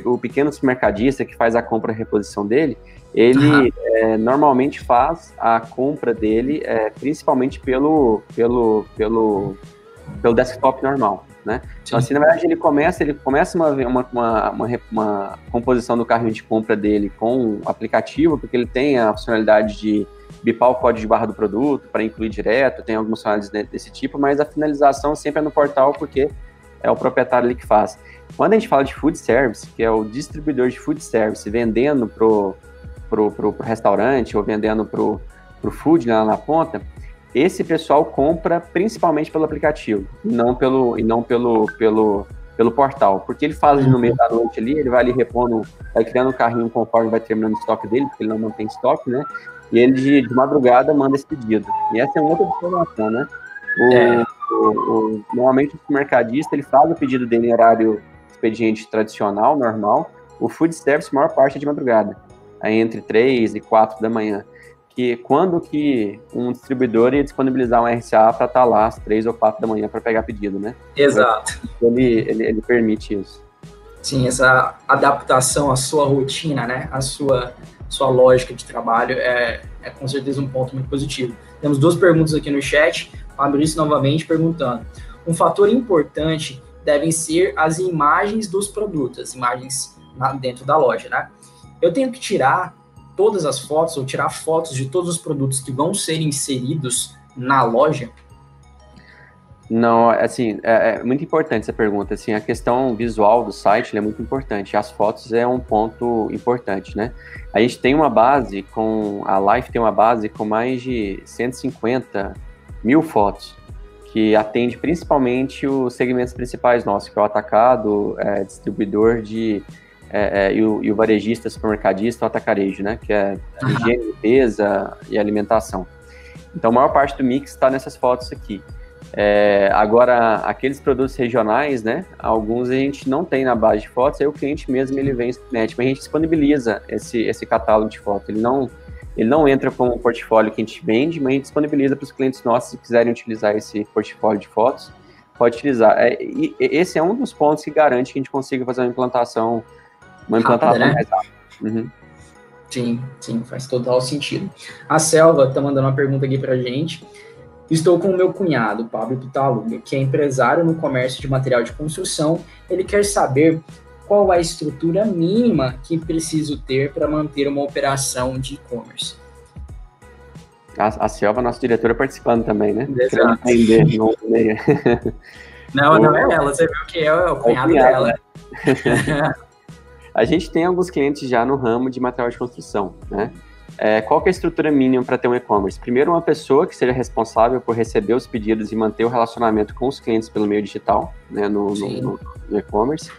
o pequeno supermercadista que faz a compra e reposição dele, ele uhum. é, normalmente faz a compra dele é, principalmente pelo, pelo, pelo, pelo desktop normal, né? Então, assim, na verdade, ele começa, ele começa uma, uma, uma, uma, composição do carrinho de compra dele com o aplicativo, porque ele tem a funcionalidade de bipar o código de barra do produto para incluir direto, tem algumas funcionalidades desse tipo, mas a finalização sempre é no portal porque é o proprietário ali que faz. Quando a gente fala de food service, que é o distribuidor de food service vendendo pro, pro, pro, pro restaurante ou vendendo pro, pro food lá na ponta, esse pessoal compra principalmente pelo aplicativo, não pelo e não pelo pelo pelo portal, porque ele faz no meio da noite ali, ele vai ali repondo, vai criando um carrinho conforme vai terminando o estoque dele, porque ele não mantém estoque, né? E ele de, de madrugada manda esse pedido. E essa é outra informação, né? O, é. o, o, normalmente o mercadista ele faz o pedido dele em horário expediente tradicional, normal. O food service, a maior parte é de madrugada, aí entre 3 e 4 da manhã. Que quando que um distribuidor ia disponibilizar um RCA para estar tá lá às 3 ou 4 da manhã para pegar pedido, né? Exato. Ele, ele, ele permite isso. Sim, essa adaptação à sua rotina, né? À sua, sua lógica de trabalho é, é com certeza um ponto muito positivo. Temos duas perguntas aqui no chat. Fabrício novamente perguntando. Um fator importante devem ser as imagens dos produtos, as imagens dentro da loja, né? Eu tenho que tirar todas as fotos ou tirar fotos de todos os produtos que vão ser inseridos na loja? Não, assim, é, é, muito importante essa pergunta. Assim, a questão visual do site é muito importante. As fotos é um ponto importante, né? A gente tem uma base com a Life tem uma base com mais de 150 mil fotos que atende principalmente os segmentos principais nossos, que é o atacado, é, distribuidor de é, é, e, o, e, o, varejista, supermercadista, o atacarejo, né? Que é higiene, limpeza e alimentação. Então, a maior parte do mix está nessas fotos aqui. É, agora, aqueles produtos regionais, né? Alguns a gente não tem na base de fotos, aí o cliente mesmo ele vem internet, mas a gente disponibiliza esse, esse catálogo de fotos. Ele não, ele não entra como um portfólio que a gente vende, mas a gente disponibiliza para os clientes nossos, se quiserem utilizar esse portfólio de fotos, pode utilizar. É, e, esse é um dos pontos que garante que a gente consiga fazer uma implantação uma implantação Rápida, né? mais rápida. Uhum. Sim, sim, faz total sentido. A Selva está mandando uma pergunta aqui para gente. Estou com o meu cunhado, Pablo Pitaluga, que é empresário no comércio de material de construção. Ele quer saber qual a estrutura mínima que preciso ter para manter uma operação de e-commerce. A, a Selva, nossa diretora, participando também, né? Exato. Entender, não, não, não é ela, você viu que é o cunhado, é o cunhado dela. Né? A gente tem alguns clientes já no ramo de material de construção, né? É, qual é a estrutura mínima para ter um e-commerce? Primeiro, uma pessoa que seja responsável por receber os pedidos e manter o relacionamento com os clientes pelo meio digital, né, no, no, no e-commerce.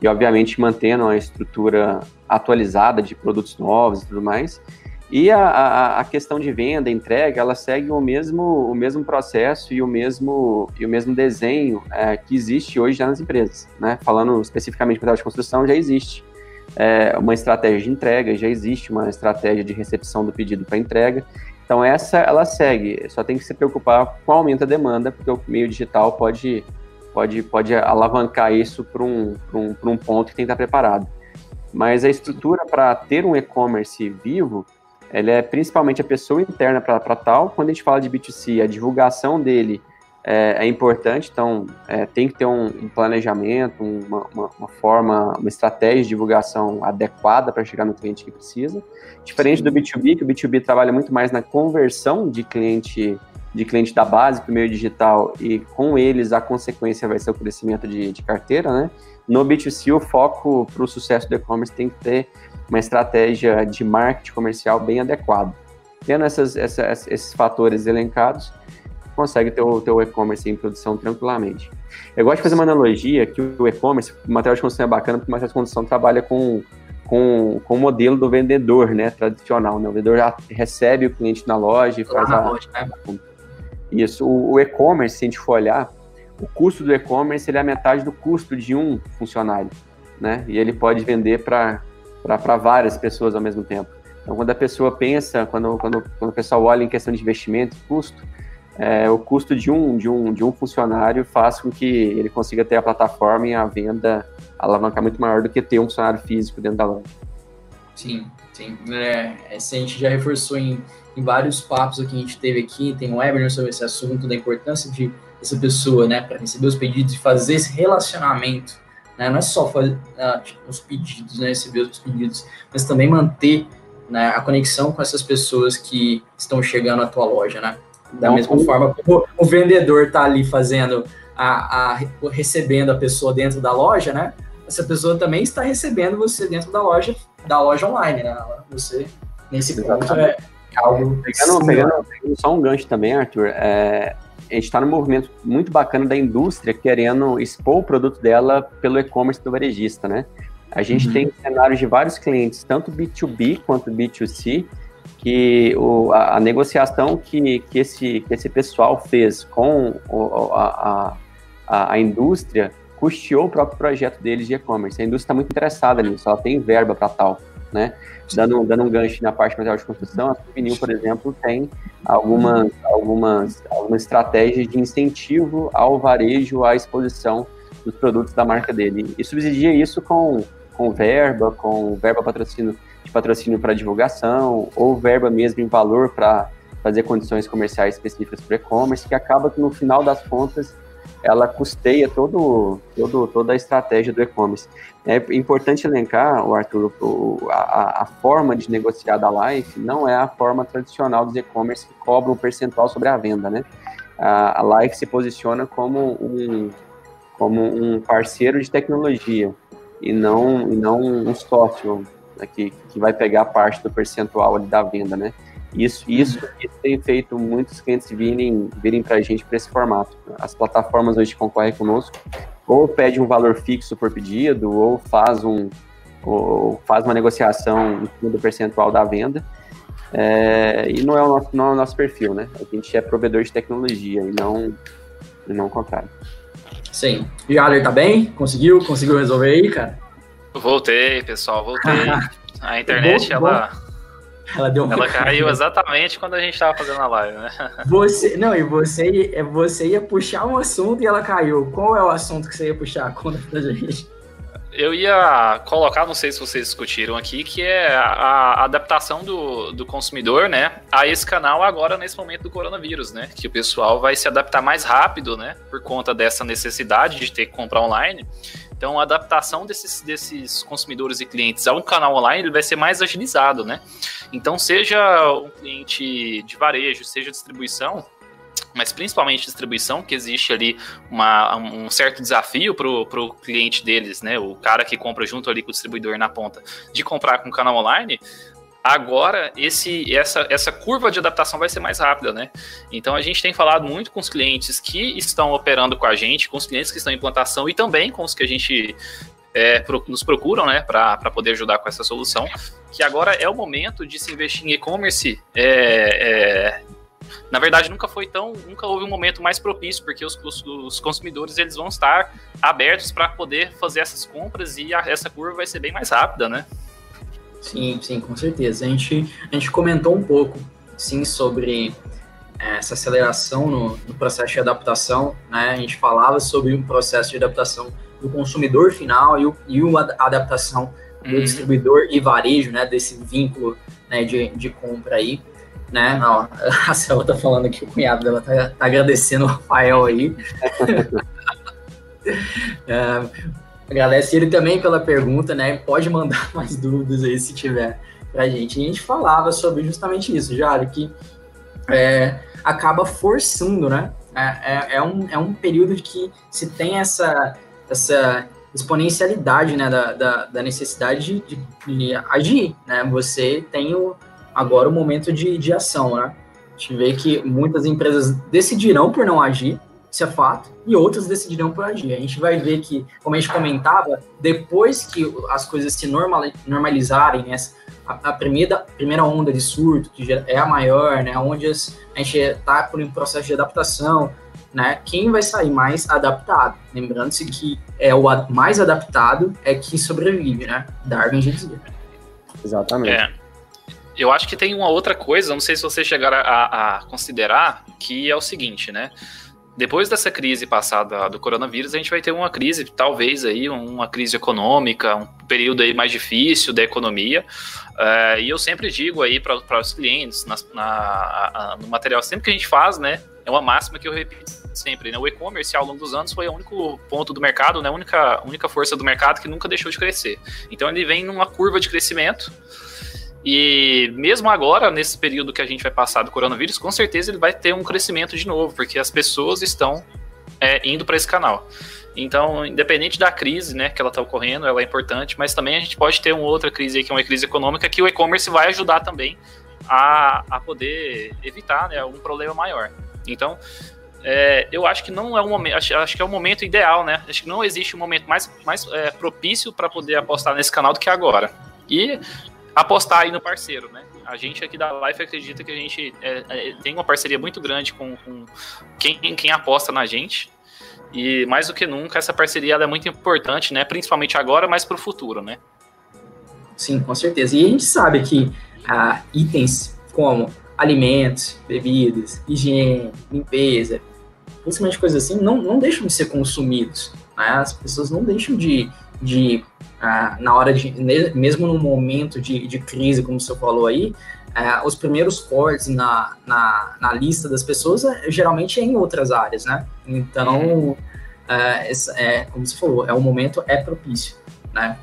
E, obviamente, mantendo a estrutura atualizada de produtos novos e tudo mais. E a, a, a, questão de venda, entrega, ela segue o mesmo, o mesmo processo e o mesmo, e o mesmo desenho é, que existe hoje já nas empresas. Né? Falando especificamente de material de construção, já existe é, uma estratégia de entrega, já existe uma estratégia de recepção do pedido para entrega. Então essa ela segue, só tem que se preocupar com o aumento da demanda, porque o meio digital pode, pode, pode alavancar isso para um, um, um ponto que tem que estar preparado. Mas a estrutura para ter um e-commerce vivo, ela é principalmente a pessoa interna para tal. Quando a gente fala de B2C, a divulgação dele é, é importante, então é, tem que ter um, um planejamento, uma, uma, uma, forma, uma estratégia de divulgação adequada para chegar no cliente que precisa. Diferente do B2B, que o B2B trabalha muito mais na conversão de cliente de cliente da base para o meio digital e com eles a consequência vai ser o crescimento de, de carteira, né? No B2C, o foco para o sucesso do e-commerce tem que ter uma estratégia de marketing comercial bem adequada. Tendo essas, essas, esses fatores elencados, consegue ter o teu e-commerce em produção tranquilamente. Eu gosto de fazer uma analogia que o e-commerce, o material de construção é bacana porque o material de construção trabalha com, com, com o modelo do vendedor, né, tradicional, né? O vendedor já recebe o cliente na loja e faz a... Loja, né? Isso, o, o e-commerce, se a gente for olhar, o custo do e-commerce ele é a metade do custo de um funcionário, né? E ele pode vender para várias pessoas ao mesmo tempo. Então, quando a pessoa pensa, quando, quando, quando o pessoal olha em questão de investimento, custo, é, o custo de um, de, um, de um funcionário faz com que ele consiga ter a plataforma e a venda alavancar muito maior do que ter um funcionário físico dentro da loja. Sim, sim. É, essa a gente já reforçou em, em vários papos que a gente teve aqui, tem um webinar sobre esse assunto, da importância de essa pessoa, né, para receber os pedidos e fazer esse relacionamento, né, não é só fazer uh, os pedidos, né, receber os pedidos, mas também manter né, a conexão com essas pessoas que estão chegando à tua loja, né. Da mesma forma como o vendedor está ali fazendo a, a, recebendo a pessoa dentro da loja, né? Essa pessoa também está recebendo você dentro da loja, da loja online, né? Você, nesse ponto, é algo. Pegando, pegando, pegando, só um gancho também, Arthur, é, a gente está num movimento muito bacana da indústria querendo expor o produto dela pelo e-commerce do varejista, né? A gente uhum. tem cenários de vários clientes, tanto B2B quanto B2C, que o, a, a, negociação que, que, esse, que esse pessoal fez com o, a, a, a indústria custeou o próprio projeto deles de e-commerce. A indústria está muito interessada nisso, ela tem verba para tal. Né? Dando, dando um gancho na parte material de construção, a Souvenir, por exemplo, tem algumas, algumas, algumas estratégias de incentivo ao varejo à exposição dos produtos da marca dele. E subsidia isso com, com verba, com verba patrocínio, patrocínio para divulgação, ou verba mesmo em valor para fazer condições comerciais específicas para e-commerce, que acaba que no final das contas ela custeia todo, todo, toda a estratégia do e-commerce. É importante elencar, o Arthur, a, a, forma de negociar da Life não é a forma tradicional dos e-commerce que cobra um percentual sobre a venda, né? A, a Life se posiciona como um, como um parceiro de tecnologia e não, e não um sócio né, que, que vai pegar parte do percentual da venda, né? Isso, isso, isso tem feito muitos clientes virem, virem para a gente para esse formato. As plataformas hoje concorrem conosco, ou pede um valor fixo por pedido, ou faz, um, ou faz uma negociação em cima do percentual da venda. É, e não é, o nosso, não é o nosso perfil, né? A gente é provedor de tecnologia e não, e não o contrário. Sim. E o Aler tá bem? Conseguiu? Conseguiu resolver aí, cara? Voltei, pessoal, voltei. A internet, bom, ela. Bom ela deu uma... Ela caiu exatamente quando a gente estava fazendo a live, né? Você, não, e você, é, você ia puxar um assunto e ela caiu. Qual é o assunto que você ia puxar? Conta pra gente. Eu ia colocar, não sei se vocês discutiram aqui, que é a, adaptação do, do consumidor, né, a esse canal agora nesse momento do coronavírus, né, que o pessoal vai se adaptar mais rápido, né, por conta dessa necessidade de ter que comprar online. Então, a adaptação desses, desses consumidores e clientes a um canal online ele vai ser mais agilizado, né? Então, seja um cliente de varejo, seja distribuição, mas principalmente distribuição, que existe ali uma, um certo desafio para o cliente deles, né? O cara que compra junto ali com o distribuidor na ponta, de comprar com o canal online, Agora, esse, essa, essa curva de adaptação vai ser mais rápida, né? Então, a gente tem falado muito com os clientes que estão operando com a gente, com os clientes que estão em implantação e também com os que a gente é, nos procuram, né, para poder ajudar com essa solução, que agora é o momento de se investir em e-commerce. É, é, na verdade, nunca foi tão, nunca houve um momento mais propício, porque os, os, os consumidores eles vão estar abertos para poder fazer essas compras e a, essa curva vai ser bem mais rápida, né? Sim, sim, com certeza. A gente, a gente comentou um pouco, sim, sobre é, essa aceleração no, no, processo de adaptação, né? A gente falava sobre o processo de adaptação do consumidor final e, o, e uma adaptação do uhum. distribuidor e varejo, né? Desse vínculo né, de, de compra aí, né? Ó, a Cela tá falando que o cunhado dela tá, tá agradecendo o Rafael aí. é, Agradece ele também pela pergunta, né? Pode mandar mais dúvidas aí se tiver pra gente. E a gente falava sobre justamente isso, Jário, que é, acaba forçando, né? É, é, é, um, é um período que se tem essa, essa exponencialidade né, da, da, da necessidade de, de, agir, né? Você tem o, agora o momento de, de ação, né? A gente vê que muitas empresas decidirão por não agir, isso é fato, e outras decidirão por agir. A gente vai ver que, como a gente comentava, depois que as coisas se normalizarem, né, a, a primeira, primeira onda de surto, que é a maior, né, onde as, a gente está por um processo de adaptação, né, quem vai sair mais adaptado? Lembrando-se que é o mais adaptado é quem sobrevive, né? Darwin já dizia. Exatamente. É. Eu acho que tem uma outra coisa, não sei se vocês chegaram a, a considerar, que é o seguinte, né? Depois dessa crise passada do coronavírus, a gente vai ter uma crise, talvez aí, uma crise econômica, um período aí mais difícil da economia. Uh, e eu sempre digo aí para os clientes, na, no material, sempre que a gente faz, né, é uma máxima que eu repito sempre, né, o e-commerce ao longo dos anos foi o único ponto do mercado, né, a única, única força do mercado que nunca deixou de crescer. Então ele vem numa curva de crescimento, e mesmo agora, nesse período que a gente vai passar do coronavírus, com certeza ele vai ter um crescimento de novo, porque as pessoas estão é, indo para esse canal. Então, independente da crise né, que ela está ocorrendo, ela é importante, mas também a gente pode ter uma outra crise aí, que é uma crise econômica, que o e-commerce vai ajudar também a, a poder evitar né, um problema maior. Então, é, eu acho que não é um momento, acho, acho, que é o momento ideal, né? Acho que não existe um momento mais, mais é, propício para poder apostar nesse canal do que agora. E apostar aí no parceiro, né? A gente aqui da Life acredita que a gente é, é, tem uma parceria muito grande com, com quem, quem aposta na gente. E mais do que nunca, essa parceria é muito importante, né? Principalmente agora, mas para o futuro, né? Sim, com certeza. E a gente sabe que ah, itens como alimentos, bebidas, higiene, limpeza, principalmente coisas assim, não, não deixam de ser consumidos. Né? As pessoas não deixam de, de ah, na hora de, mesmo no momento de, de crise, como senhor falou aí, ah, os primeiros cortes na, na, na, lista das pessoas é, geralmente é em outras áreas, né? Então, uhum. é, é, como você falou, é o momento é propício, né?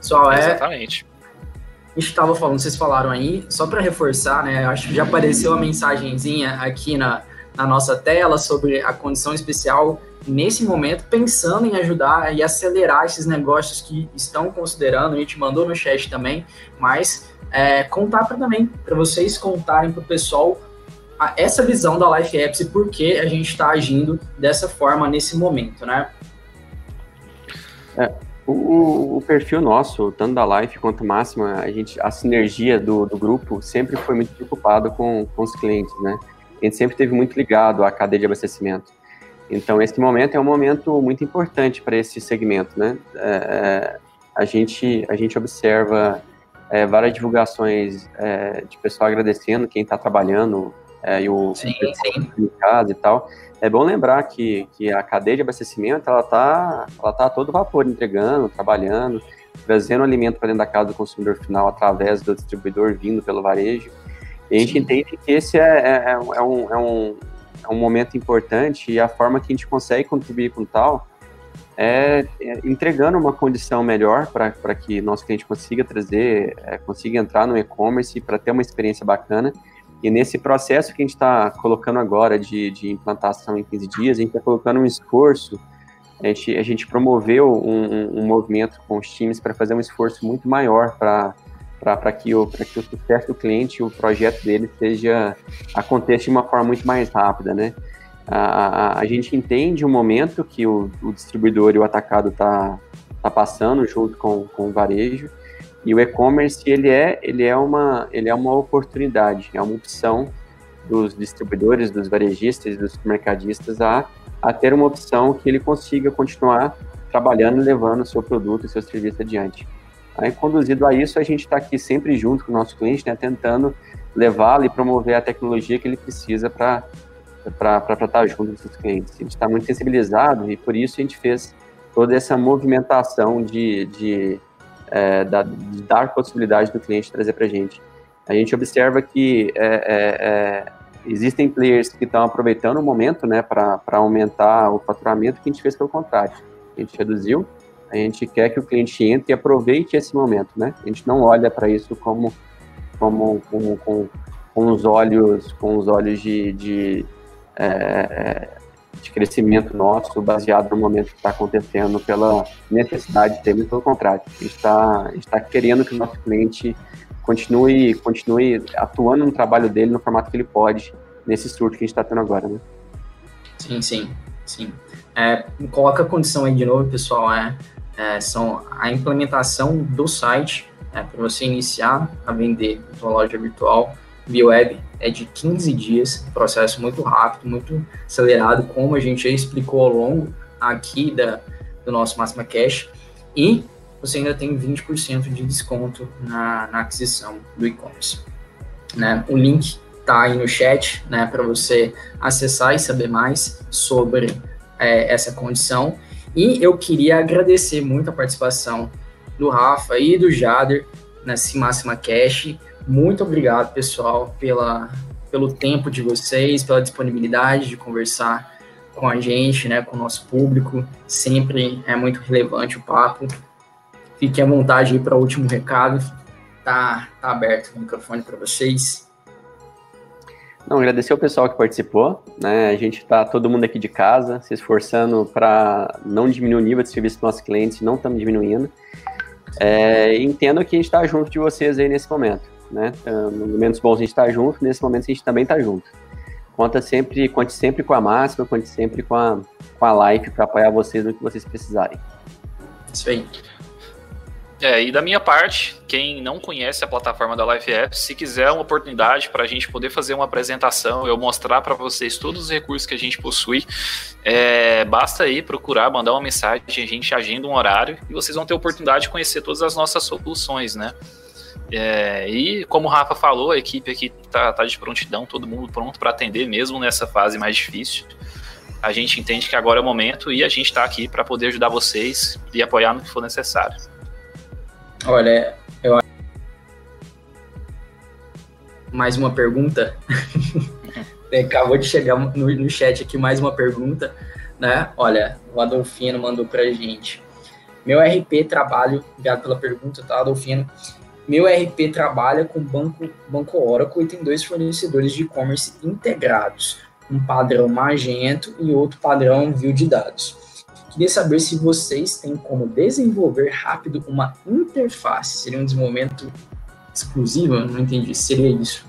Só é, Exatamente. A gente estava falando, vocês falaram aí, só para reforçar, né? Acho que já apareceu a mensagenzinha aqui na, na nossa tela sobre a condição especial nesse momento, pensando em ajudar e acelerar esses negócios que estão considerando. A gente mandou no chat também, mas é, contar para também, para vocês contarem para o pessoal a, essa visão da Life Apps e por que a gente está agindo dessa forma nesse momento, né? É, o, o, perfil nosso, tanto da Life quanto Máxima, a gente, a sinergia do, do grupo sempre foi muito preocupado com, com os clientes, né? A gente sempre teve muito ligado à cadeia de abastecimento. Então, esse momento é um momento muito importante para esse segmento, né? É, é, a, gente, a gente observa é, várias divulgações é, de pessoal agradecendo quem está trabalhando é, e o sim, sim. em casa e tal. É bom lembrar que, que a cadeia de abastecimento ela está ela tá a todo vapor entregando, trabalhando, trazendo alimento para dentro da casa do consumidor final através do distribuidor vindo pelo varejo. E a gente entende que esse é, é, é, é, um, é, um, um momento importante e a forma que a gente consegue contribuir com tal é, é entregando uma condição melhor para que nosso cliente consiga trazer, é, consiga entrar no e-commerce para ter uma experiência bacana. E nesse processo que a gente está colocando agora de, de implantação em 15 dias, a gente está colocando um esforço, a gente, a gente promoveu um, um, movimento com os times para fazer um esforço muito maior para para que, o, que o sucesso do cliente, o projeto dele seja aconteça de uma forma muito mais rápida, né? A, a, a gente entende o momento que o, o distribuidor e o atacado está tá passando junto com, com o varejo, e o e-commerce ele é ele é uma ele é uma oportunidade, é uma opção dos distribuidores, dos varejistas, dos supermercadistas a, a ter uma opção que ele consiga continuar trabalhando e levando o seu produto e seu serviço adiante. Aí, conduzido a isso, a gente está aqui sempre junto com o nosso cliente, né, tentando levá-lo e promover a tecnologia que ele precisa para estar tá junto com os clientes. A gente está muito sensibilizado e por isso a gente fez toda essa movimentação de, de é, da, de dar possibilidade do cliente trazer para a gente. A gente observa que é, é, é, existem players que estão aproveitando o momento né, para aumentar o faturamento, que a gente fez pelo contrário. A gente reduziu, a gente quer que o cliente entre e aproveite esse momento. Né? A gente não olha para isso como, como, como com, com os olhos, com os olhos de, de é, de crescimento nosso baseado no momento que está acontecendo pela necessidade de ter, pelo contrário. A gente está tá querendo que o nosso cliente continue, continue atuando no trabalho dele no formato que ele pode, nesse surto que a gente está tendo agora, né? Sim, sim, sim. É, coloca a condição aí de novo, pessoal, é, é são a implementação do site é, para você iniciar a vender a sua loja virtual via web é de 15 dias, processo muito rápido, muito acelerado, como a gente já explicou ao longo aqui da, do nosso Máxima Cash, e você ainda tem 20% de desconto na, na aquisição do e-commerce. Né? O link está aí no chat né, para você acessar e saber mais sobre é, essa condição. E eu queria agradecer muito a participação do Rafa e do Jader nesse Máxima Cash. Muito obrigado, pessoal, pela, pelo tempo de vocês, pela disponibilidade de conversar com a gente, né, com o nosso público. Sempre é muito relevante o papo. Fiquem à vontade aí para o último recado. Tá, tá aberto o microfone para vocês. Não, agradecer ao pessoal que participou, né? A gente está todo mundo aqui de casa, se esforçando para não diminuir o nível de serviço dos nossos clientes, não estamos diminuindo. É, entendo que a gente está junto de vocês aí nesse momento né? Então, no momentos bons a gente está junto, nesse momento a gente também está junto. Conta sempre, conte sempre com a máxima, conte sempre com a, com a live para apoiar vocês no que vocês precisarem. Isso aí. É, e da minha parte, quem não conhece a plataforma da Life Apps, se quiser uma oportunidade para a gente poder fazer uma apresentação, eu mostrar para vocês todos os recursos que a gente possui, é, basta aí procurar, mandar uma mensagem, a gente agenda um horário e vocês vão ter a oportunidade de conhecer todas as nossas soluções, né? É, e como o Rafa falou, a equipe aqui tá, tá de prontidão, todo mundo pronto para atender, mesmo nessa fase mais difícil. a gente entende que agora é o momento e a gente está aqui para poder ajudar vocês e apoiar no que for necessário. Olha, eu mais uma pergunta. Acabou de chegar no, no chat aqui mais uma pergunta, né? Olha, o Adolfino mandou pra gente. Meu RP trabalho, obrigado pela pergunta, tá, Adolfino? Meu RP trabalha com banco, banco Oracle e tem dois fornecedores de e-commerce integrados, um padrão Magento e outro padrão View de dados. Queria saber se vocês têm como desenvolver rápido uma interface. Seria um desenvolvimento exclusivo? Não entendi. Seria isso?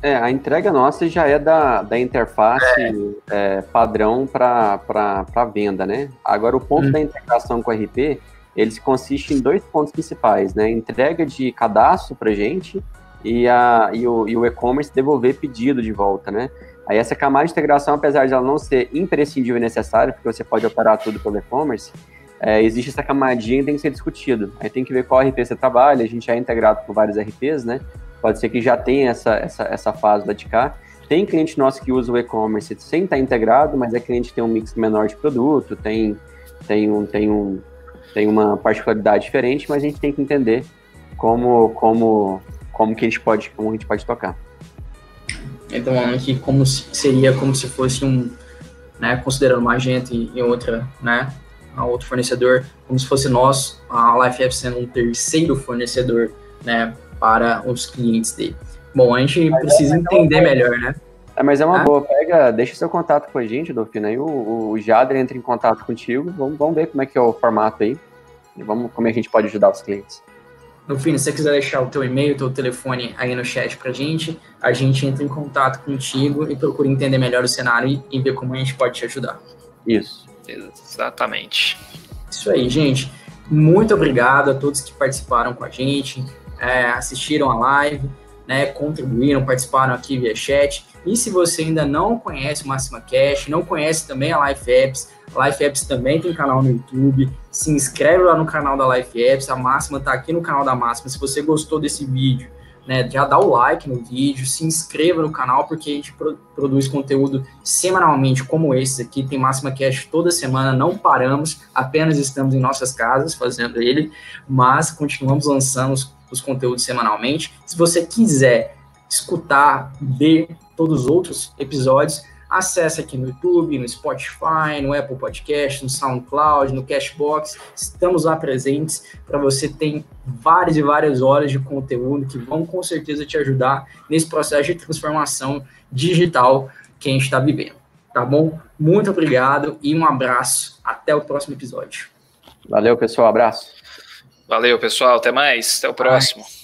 É, a entrega nossa já é da, da interface é. É, padrão para venda, né? Agora, o ponto hum. da integração com o RP eles consistem em dois pontos principais, né? Entrega de cadastro para gente e, a, e o, e o e-commerce devolver pedido de volta, né? Aí essa camada de integração, apesar de ela não ser imprescindível e necessária, porque você pode operar tudo pelo e-commerce, é, existe essa camadinha que tem que ser discutido. Aí tem que ver qual RP você trabalha, a gente é integrado com vários RPs, né? Pode ser que já tenha essa, essa, essa fase lá de cá. Tem cliente nosso que usa o e-commerce sem estar integrado, mas é cliente que tem um mix menor de produto, tem, tem, um, tem um, tem uma particularidade diferente, mas a gente tem que entender como, como, como que a gente pode, como a gente pode tocar. Então, que como seria como se fosse um, né, considerando uma agente e outra, né, a outro fornecedor, como se fosse nós, a LifeF sendo um terceiro fornecedor, né, para os clientes dele. Bom, a gente mas precisa é, entender melhor, né? É, mas é uma ah? boa, pega, deixa seu contato com a gente, Dolfino, aí o, o Jader entra em contato contigo, vamos, vamos ver como é que é o formato aí, e vamos, como é que a gente pode ajudar os clientes. No fim, se você quiser deixar o teu e-mail, o teu telefone aí no chat pra gente, a gente entra em contato contigo e procura entender melhor o cenário e ver como a gente pode te ajudar. Isso. Exatamente. Isso aí, gente. Muito obrigado a todos que participaram com a gente, é, assistiram a live, né, contribuíram, participaram aqui via chat. E se você ainda não conhece o Máxima Cash, não conhece também a Life Apps, Life Apps também tem canal no YouTube. Se inscreve lá no canal da Life Apps, a Máxima está aqui no canal da Máxima. Se você gostou desse vídeo, né, já dá o like no vídeo, se inscreva no canal, porque a gente pro produz conteúdo semanalmente como esse aqui. Tem Máxima Cash toda semana, não paramos, apenas estamos em nossas casas fazendo ele, mas continuamos lançando os, os conteúdos semanalmente. Se você quiser escutar, ver todos os outros episódios, acesse aqui no YouTube, no Spotify, no Apple Podcast, no SoundCloud, no Cashbox. Estamos lá presentes para você ter várias e várias horas de conteúdo que vão com certeza te ajudar nesse processo de transformação digital que a gente está vivendo. Tá bom? Muito obrigado e um abraço. Até o próximo episódio. Valeu, pessoal. Abraço. Valeu, pessoal. Até mais. Até o próximo.